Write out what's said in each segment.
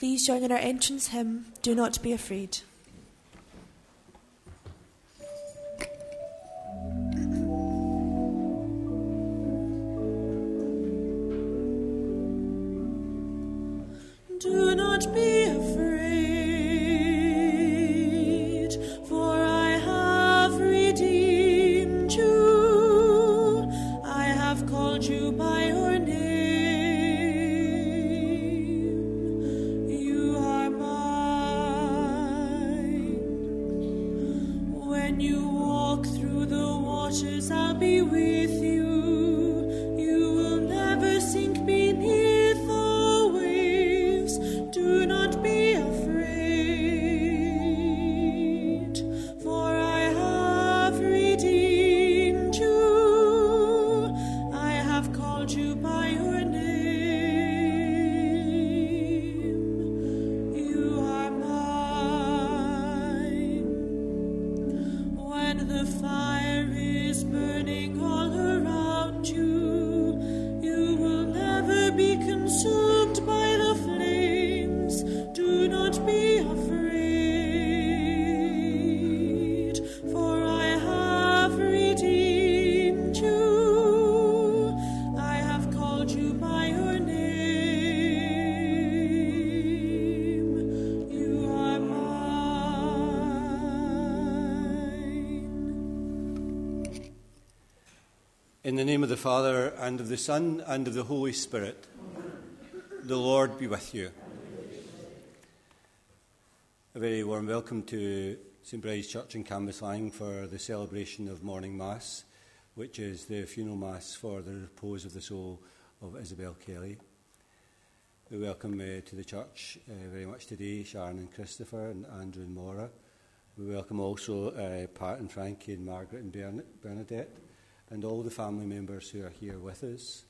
Please join in our entrance hymn, Do Not Be Afraid. In the name of the Father, and of the Son, and of the Holy Spirit, the Lord be with you. A very warm welcome to St Bride's Church in Cambuslang for the celebration of Morning Mass, which is the funeral Mass for the repose of the soul of Isabel Kelly. We welcome uh, to the church uh, very much today Sharon and Christopher and Andrew and Maura. We welcome also uh, Pat and Frankie and Margaret and Bern- Bernadette and all the family members who are here with us.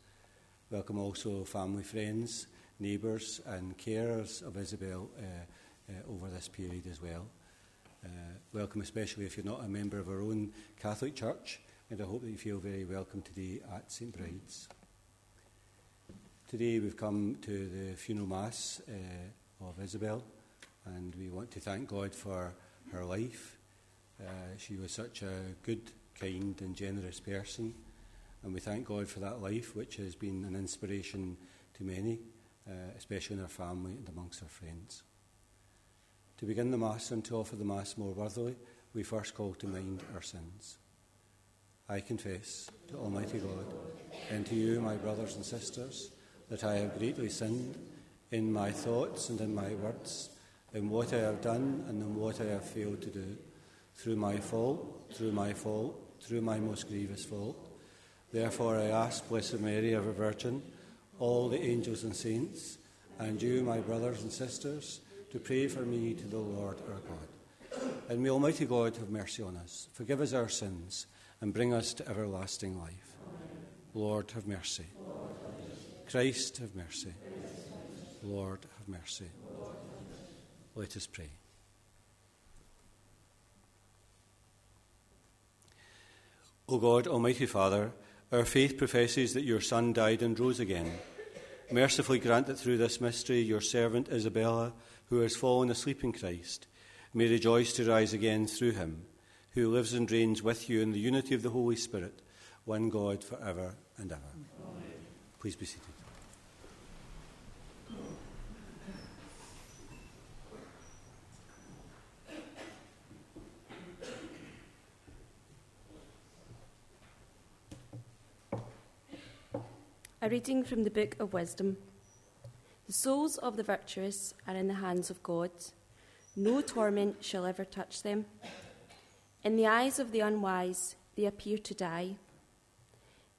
Welcome also family, friends, neighbours, and carers of Isabel uh, uh, over this period as well. Uh, welcome, especially if you're not a member of our own Catholic Church, and I hope that you feel very welcome today at St Bride's. Today we've come to the funeral mass uh, of Isabel, and we want to thank God for her life. Uh, she was such a good, kind, and generous person, and we thank God for that life, which has been an inspiration to many, uh, especially in our family and amongst our friends. To begin the Mass and to offer the Mass more worthily, we first call to mind our sins. I confess to Almighty God and to you, my brothers and sisters, that I have greatly sinned in my thoughts and in my words, in what I have done and in what I have failed to do, through my fault, through my fault, through my most grievous fault. Therefore, I ask Blessed Mary, ever Virgin, all the angels and saints, and you, my brothers and sisters, to pray for me to the Lord our God. And may Almighty God have mercy on us, forgive us our sins, and bring us to everlasting life. Lord, have mercy. Christ, have mercy. Lord, have mercy. Let us pray. O God, Almighty Father, our faith professes that your Son died and rose again. Mercifully grant that through this mystery your servant Isabella, who has fallen asleep in Christ, may rejoice to rise again through him, who lives and reigns with you in the unity of the Holy Spirit, one God for ever and ever. Please be seated. A reading from the Book of Wisdom. The souls of the virtuous are in the hands of God. No torment shall ever touch them. In the eyes of the unwise, they appear to die.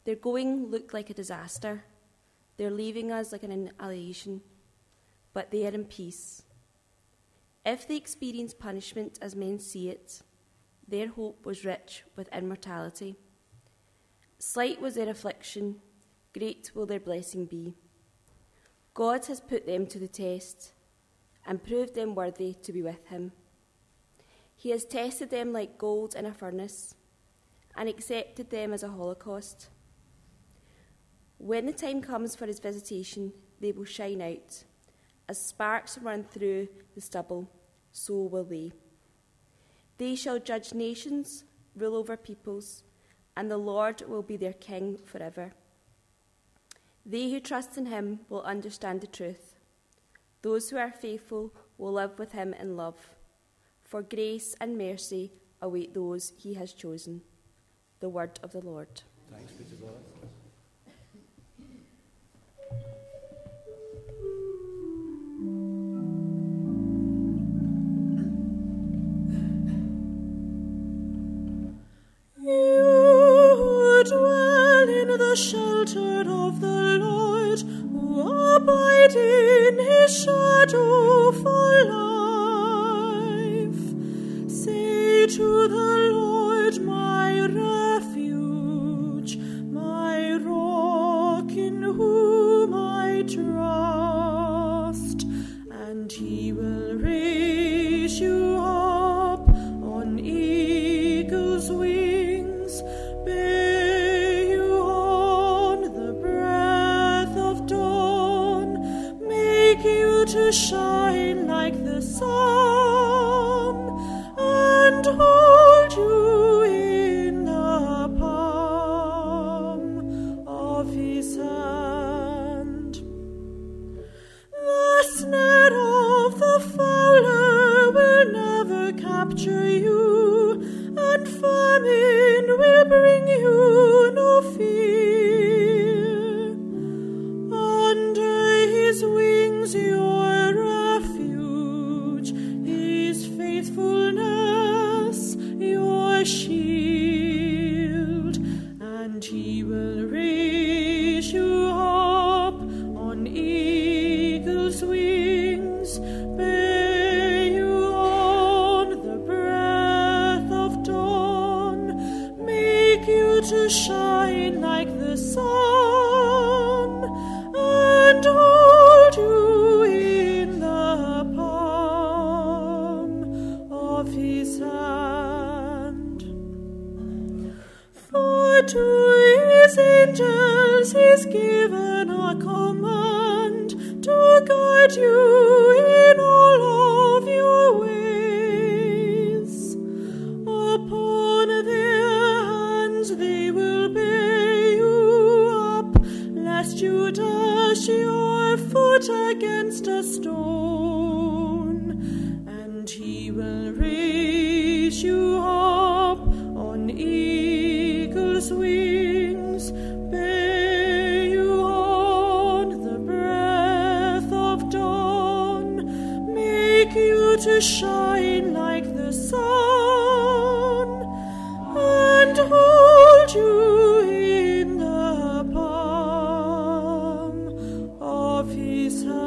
Their going looked like a disaster. Their leaving us like an annihilation. But they are in peace. If they experience punishment as men see it, their hope was rich with immortality. Slight was their affliction, great will their blessing be. God has put them to the test and proved them worthy to be with him. He has tested them like gold in a furnace and accepted them as a holocaust. When the time comes for his visitation, they will shine out As sparks run through the stubble, so will they. They shall judge nations, rule over peoples, and the Lord will be their king forever. They who trust in him will understand the truth. Those who are faithful will live with him in love, for grace and mercy await those he has chosen. The word of the Lord. Thanks be to God.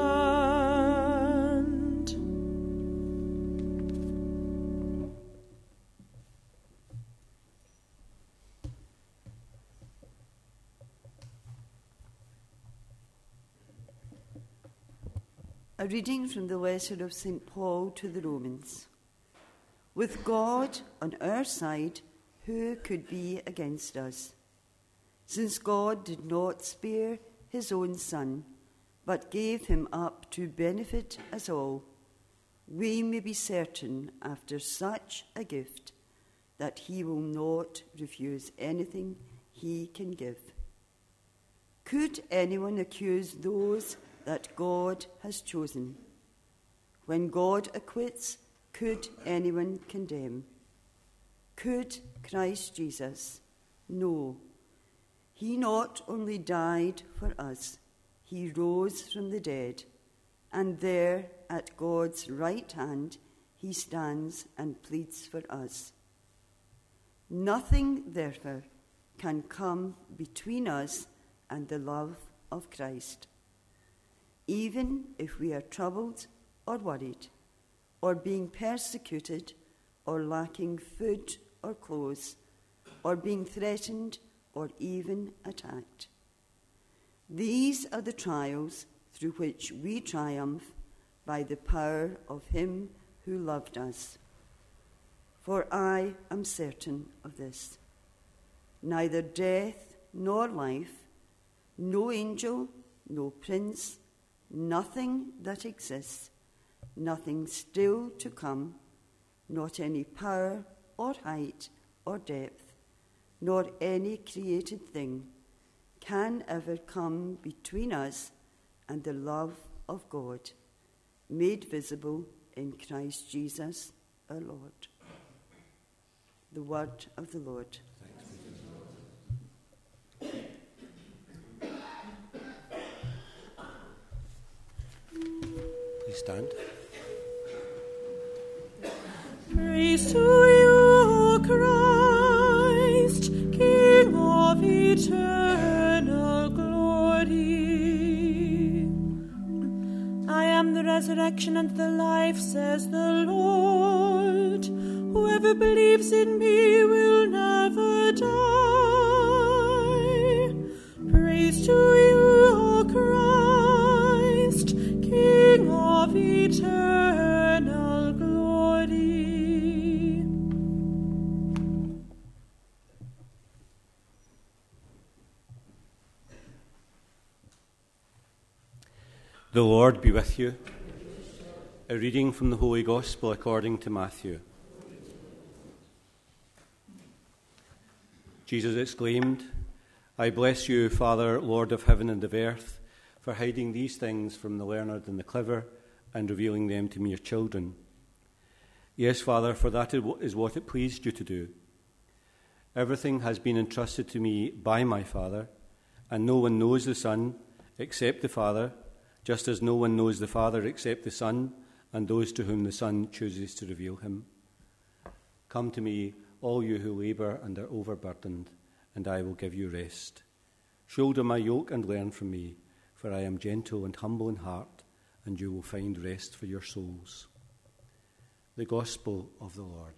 Hand. A reading from the letter of St. Paul to the Romans. With God on our side, who could be against us? Since God did not spare his own Son, but gave him up to benefit us all, we may be certain after such a gift that he will not refuse anything he can give. Could anyone accuse those that God has chosen? When God acquits, could anyone condemn? Could Christ Jesus? No. He not only died for us, he rose from the dead, and there at God's right hand he stands and pleads for us. Nothing, therefore, can come between us and the love of Christ. Even if we are troubled or worried, or being persecuted, or lacking food or clothes, or being threatened or even attacked. These are the trials through which we triumph by the power of Him who loved us. For I am certain of this neither death nor life, no angel, no prince, nothing that exists, nothing still to come, not any power or height or depth, nor any created thing can ever come between us and the love of God, made visible in Christ Jesus our Lord. The word of the Lord. Please stand. Praise to you, Christ, King of eternal the resurrection and the life, says the Lord. Whoever believes in me will never die. Praise to you, O Christ, King of eternal The Lord be with you. A reading from the Holy Gospel according to Matthew. Jesus exclaimed, I bless you, Father, Lord of heaven and of earth, for hiding these things from the learned and the clever and revealing them to mere children. Yes, Father, for that is what it pleased you to do. Everything has been entrusted to me by my Father, and no one knows the Son except the Father, just as no one knows the Father except the Son and those to whom the Son chooses to reveal him. Come to me, all you who labour and are overburdened, and I will give you rest. Shoulder my yoke and learn from me, for I am gentle and humble in heart, and you will find rest for your souls. The Gospel of the Lord.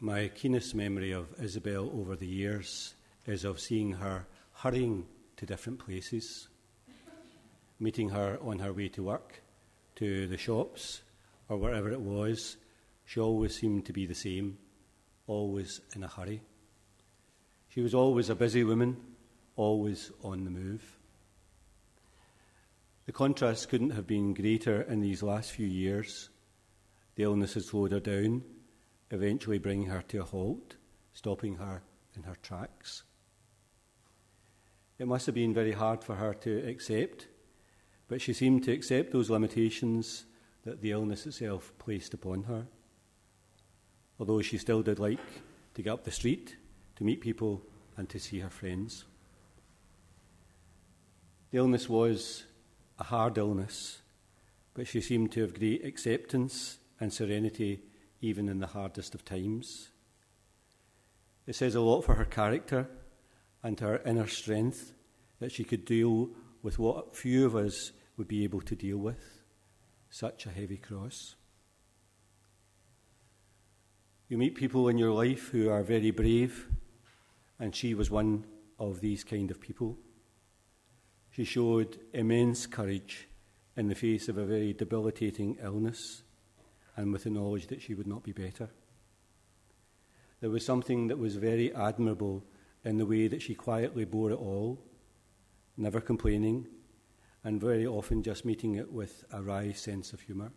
My keenest memory of Isabel over the years is of seeing her hurrying to different places, meeting her on her way to work, to the shops, or wherever it was. She always seemed to be the same, always in a hurry. She was always a busy woman, always on the move. The contrast couldn't have been greater in these last few years. The illness had slowed her down eventually bringing her to a halt, stopping her in her tracks. It must have been very hard for her to accept, but she seemed to accept those limitations that the illness itself placed upon her. Although she still did like to get up the street, to meet people, and to see her friends. The illness was a hard illness, but she seemed to have great acceptance and serenity even in the hardest of times. It says a lot for her character and her inner strength that she could deal with what few of us would be able to deal with such a heavy cross. You meet people in your life who are very brave, and she was one of these kind of people. She showed immense courage in the face of a very debilitating illness and with the knowledge that she would not be better. There was something that was very admirable in the way that she quietly bore it all, never complaining, and very often just meeting it with a wry sense of humour.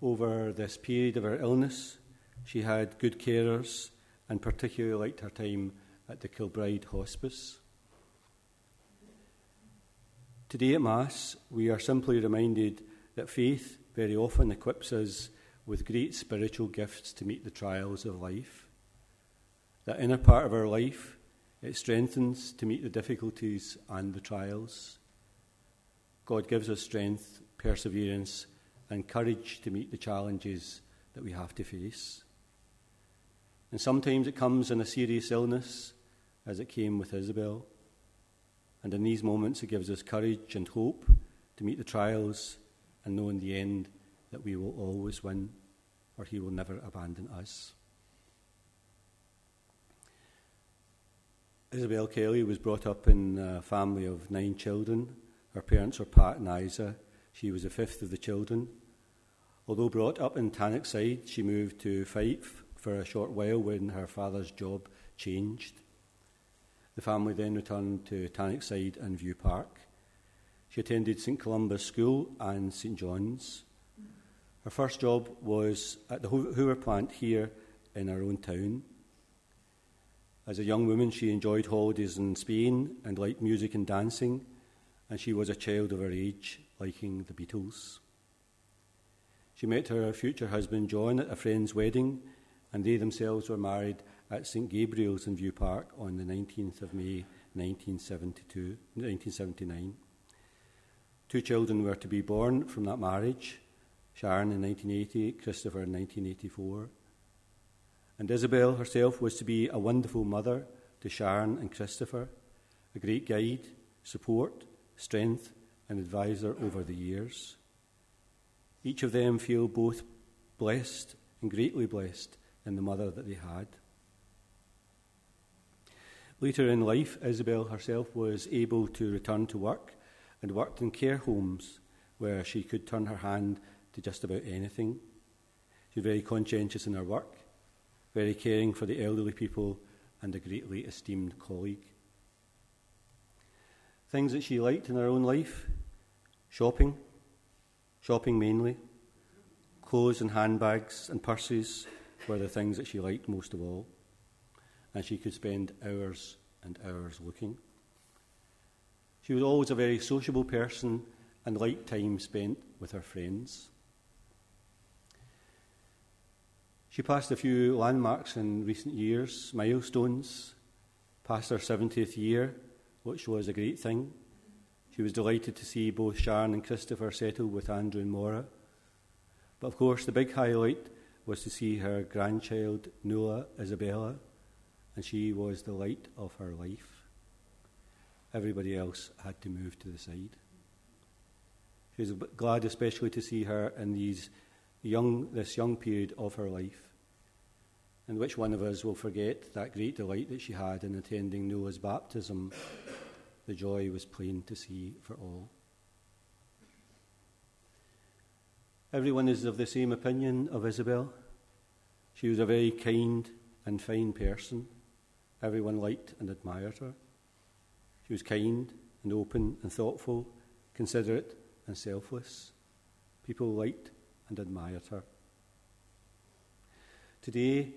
Over this period of her illness, she had good carers and particularly liked her time at the Kilbryde Hospice. Today at Mass, we are simply reminded that faith very often equips us with great spiritual gifts to meet the trials of life. That inner part of our life, it strengthens to meet the difficulties and the trials. God gives us strength, perseverance, and courage to meet the challenges that we have to face. And sometimes it comes in a serious illness, as it came with Isabel. And in these moments, it gives us courage and hope to meet the trials and know in the end that we will always win or He will never abandon us. Isabel Kelly was brought up in a family of nine children. Her parents were Pat and Isa. She was the fifth of the children. Although brought up in Tannochside, she moved to Fife for a short while when her father's job changed. The family then returned to Tannochside and View Park. She attended St Columba's School and St John's. Her first job was at the Hoover plant here in our own town. As a young woman, she enjoyed holidays in Spain and liked music and dancing, and she was a child of her age, liking the Beatles. She met her future husband John at a friend's wedding, and they themselves were married at St Gabriel's in View Park on the 19th of May 1972, 1979. Two children were to be born from that marriage Sharon in 1980, Christopher in 1984. And Isabel herself was to be a wonderful mother to Sharon and Christopher, a great guide, support, strength, and advisor over the years. Each of them feel both blessed and greatly blessed in the mother that they had. Later in life, Isabel herself was able to return to work and worked in care homes where she could turn her hand to just about anything. She was very conscientious in her work very caring for the elderly people, and a greatly esteemed colleague. Things that she liked in her own life shopping, shopping mainly, clothes and handbags and purses were the things that she liked most of all, and she could spend hours and hours looking. She was always a very sociable person and liked time spent with her friends. She passed a few landmarks in recent years, milestones, passed her 70th year, which was a great thing. She was delighted to see both Sharon and Christopher settle with Andrew and Maura. But of course, the big highlight was to see her grandchild, Noah Isabella, and she was the light of her life. Everybody else had to move to the side. She was glad, especially, to see her in these young, this young period of her life. And which one of us will forget that great delight that she had in attending Noah's baptism? The joy was plain to see for all. Everyone is of the same opinion of Isabel. She was a very kind and fine person. Everyone liked and admired her. She was kind and open and thoughtful, considerate and selfless. People liked and admired her. Today,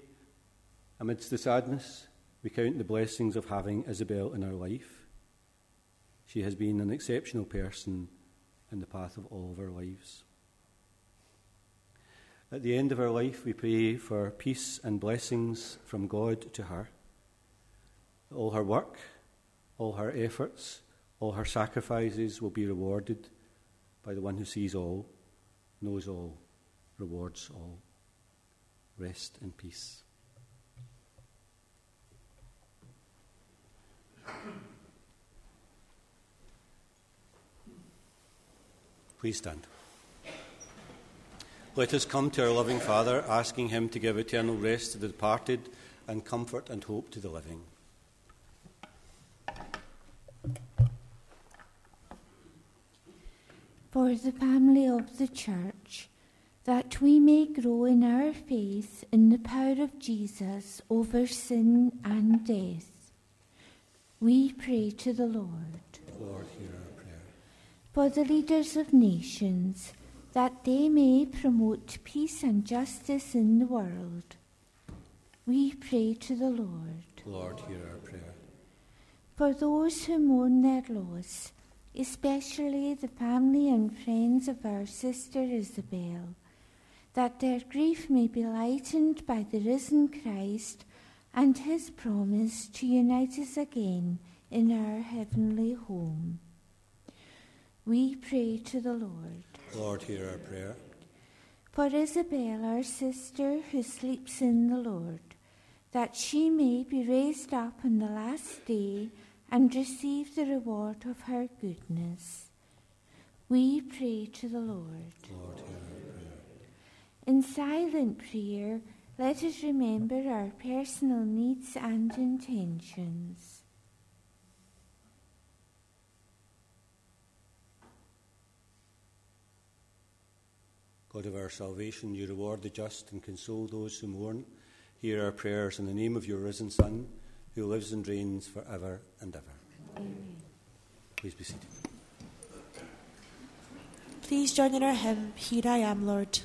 amidst the sadness, we count the blessings of having Isabel in our life. She has been an exceptional person in the path of all of our lives. At the end of our life, we pray for peace and blessings from God to her. All her work, all her efforts, all her sacrifices will be rewarded by the one who sees all knows all, rewards all. Rest in peace. Please stand. Let us come to our loving Father, asking Him to give eternal rest to the departed and comfort and hope to the living. For the family of the Church, that we may grow in our faith in the power of Jesus over sin and death. We pray to the Lord. Lord, hear our prayer. For the leaders of nations, that they may promote peace and justice in the world. We pray to the Lord. Lord, hear our prayer. For those who mourn their loss, especially the family and friends of our sister Isabel, that their grief may be lightened by the risen Christ and his promise to unite us again in our heavenly home. We pray to the Lord. Lord, hear our prayer. For Isabel, our sister who sleeps in the Lord, that she may be raised up on the last day and receive the reward of her goodness. We pray to the Lord. Lord in silent prayer, let us remember our personal needs and intentions. God of our salvation, you reward the just and console those who mourn. Hear our prayers in the name of your risen Son who lives and reigns for ever and ever. Amen. Please be seated. Please join in our hymn, Here I Am, Lord.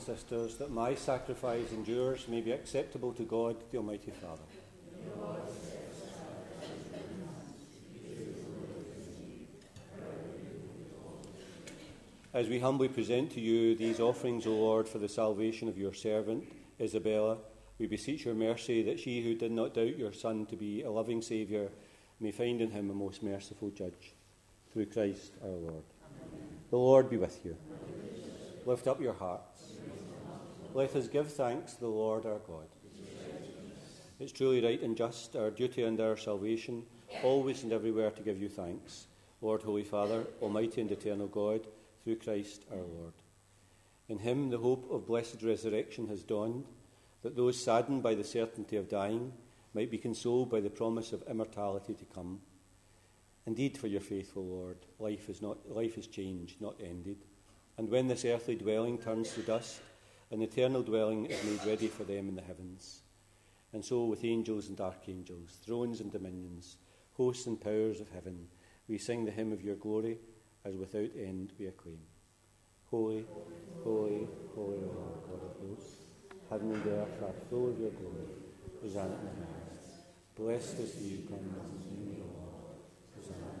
Sisters, that my sacrifice and yours may be acceptable to God, the Almighty Father. As we humbly present to you these offerings, O Lord, for the salvation of your servant, Isabella, we beseech your mercy that she who did not doubt your Son to be a loving Saviour may find in him a most merciful judge. Through Christ our Lord. Amen. The Lord be with you. Lift up your heart. Let us give thanks to the Lord our God. It's truly right and just, our duty and our salvation, always and everywhere to give you thanks, Lord, Holy Father, Almighty and eternal God, through Christ our Lord. In him the hope of blessed resurrection has dawned, that those saddened by the certainty of dying might be consoled by the promise of immortality to come. Indeed, for your faithful Lord, life is, not, life is changed, not ended. And when this earthly dwelling turns to dust, an eternal dwelling is made ready for them in the heavens. And so, with angels and archangels, thrones and dominions, hosts and powers of heaven, we sing the hymn of your glory, as without end we acclaim. Holy, holy, holy Lord, God of hosts, heaven and earth are full of your glory. Hosanna in the highest. Blessed is he who comes in the name of the Lord. Hosanna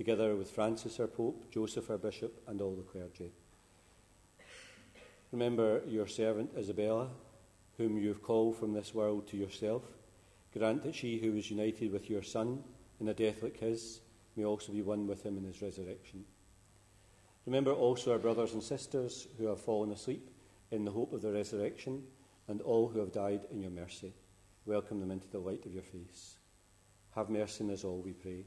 together with Francis, our Pope, Joseph, our Bishop, and all the clergy. Remember your servant Isabella, whom you have called from this world to yourself. Grant that she who was united with your Son in a death like his may also be one with him in his resurrection. Remember also our brothers and sisters who have fallen asleep in the hope of the resurrection, and all who have died in your mercy. Welcome them into the light of your face. Have mercy on us all, we pray,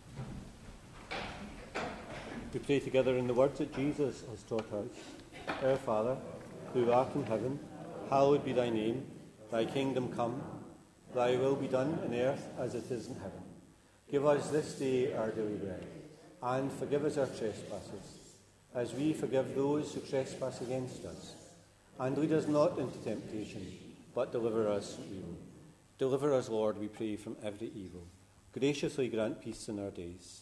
We pray together in the words that Jesus has taught us. Our Father, who art in heaven, hallowed be thy name. Thy kingdom come, thy will be done in earth as it is in heaven. Give us this day our daily bread, and forgive us our trespasses, as we forgive those who trespass against us. And lead us not into temptation, but deliver us from evil. Deliver us, Lord, we pray, from every evil. Graciously grant peace in our days,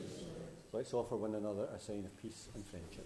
Let's offer one another a sign of peace and friendship.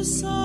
the sunrise,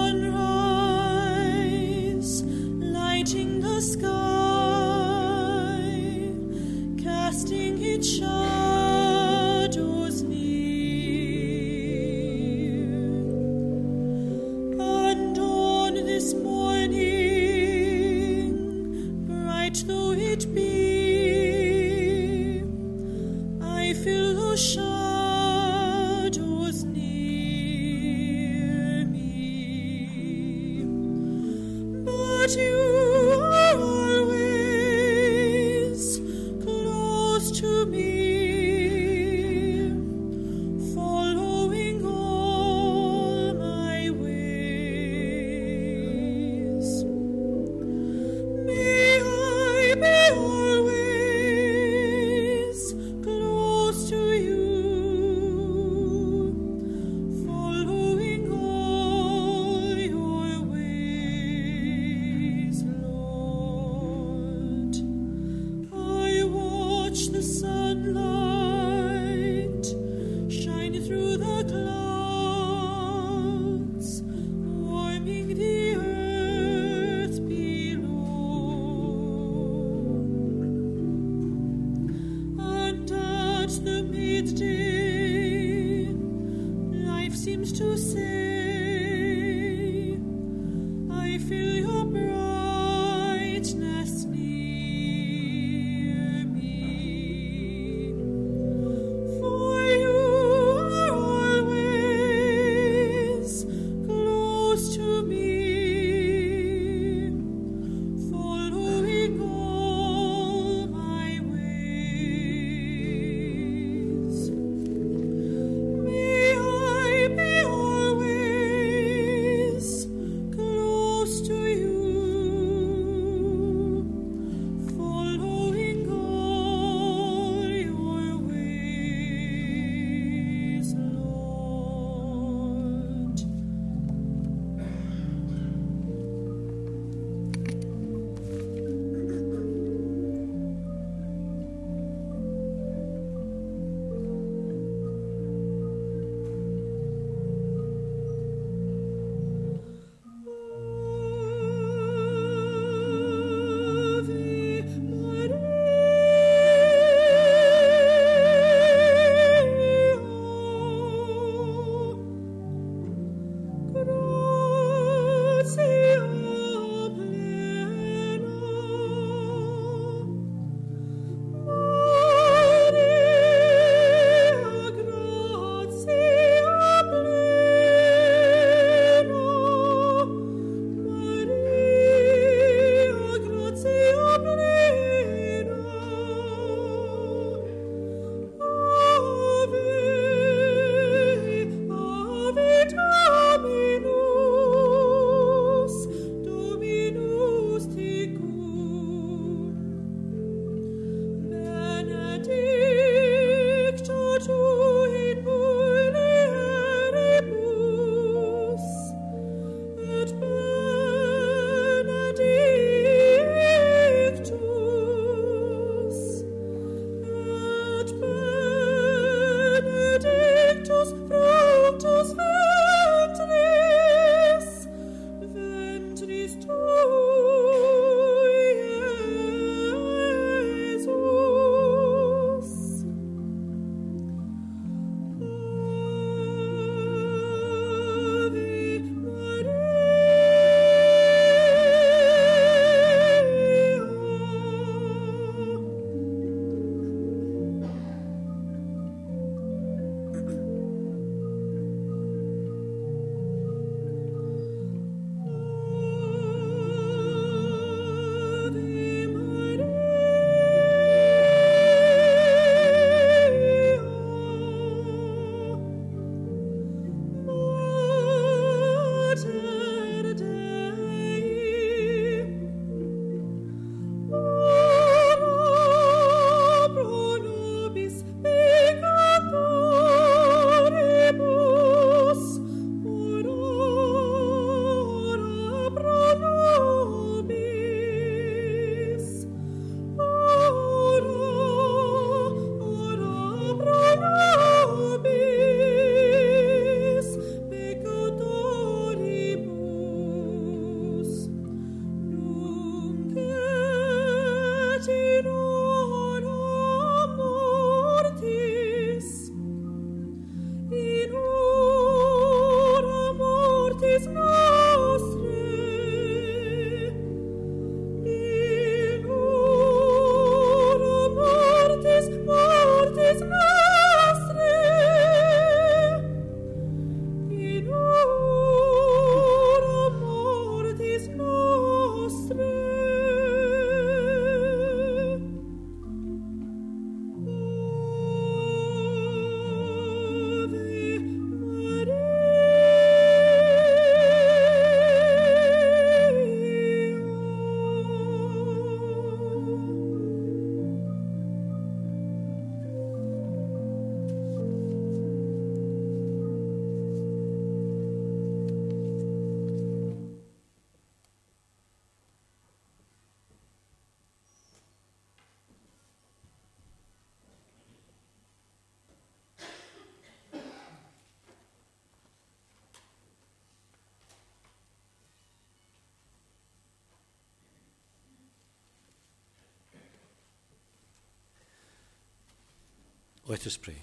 Let us pray.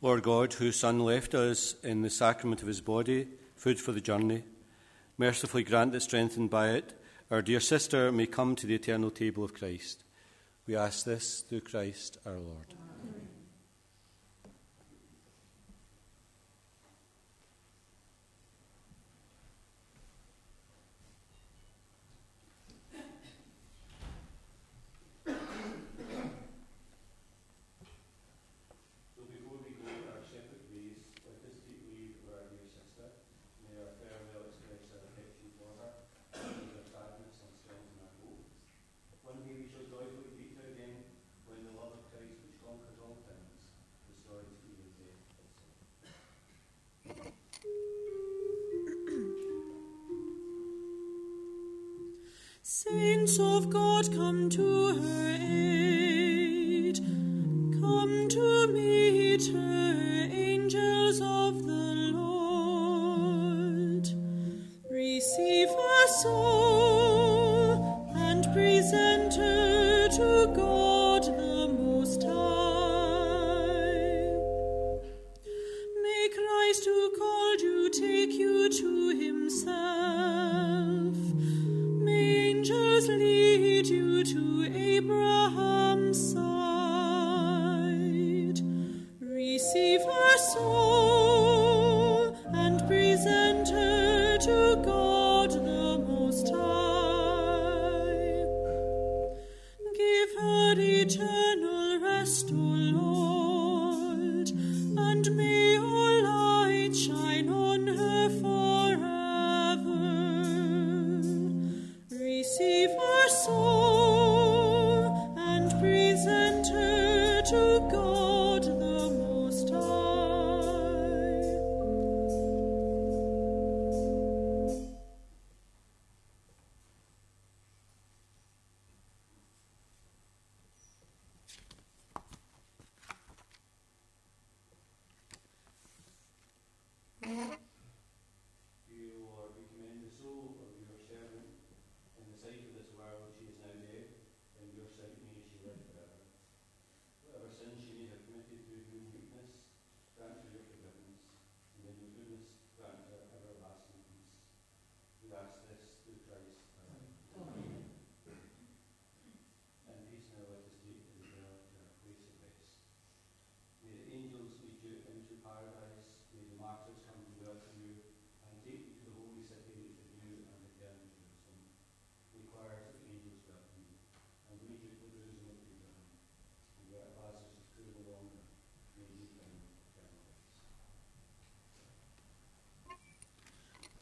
Lord God, whose Son left us in the sacrament of his body, food for the journey, mercifully grant that, strengthened by it, our dear sister may come to the eternal table of Christ. We ask this through Christ our Lord.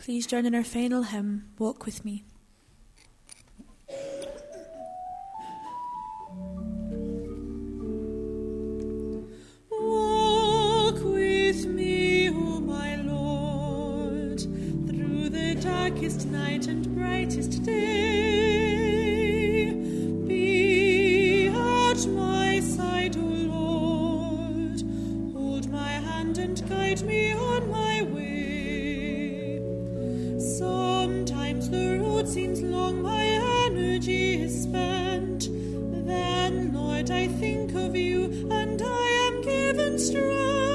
Please join in our final hymn, Walk With Me. that I think of you, and I am given strength.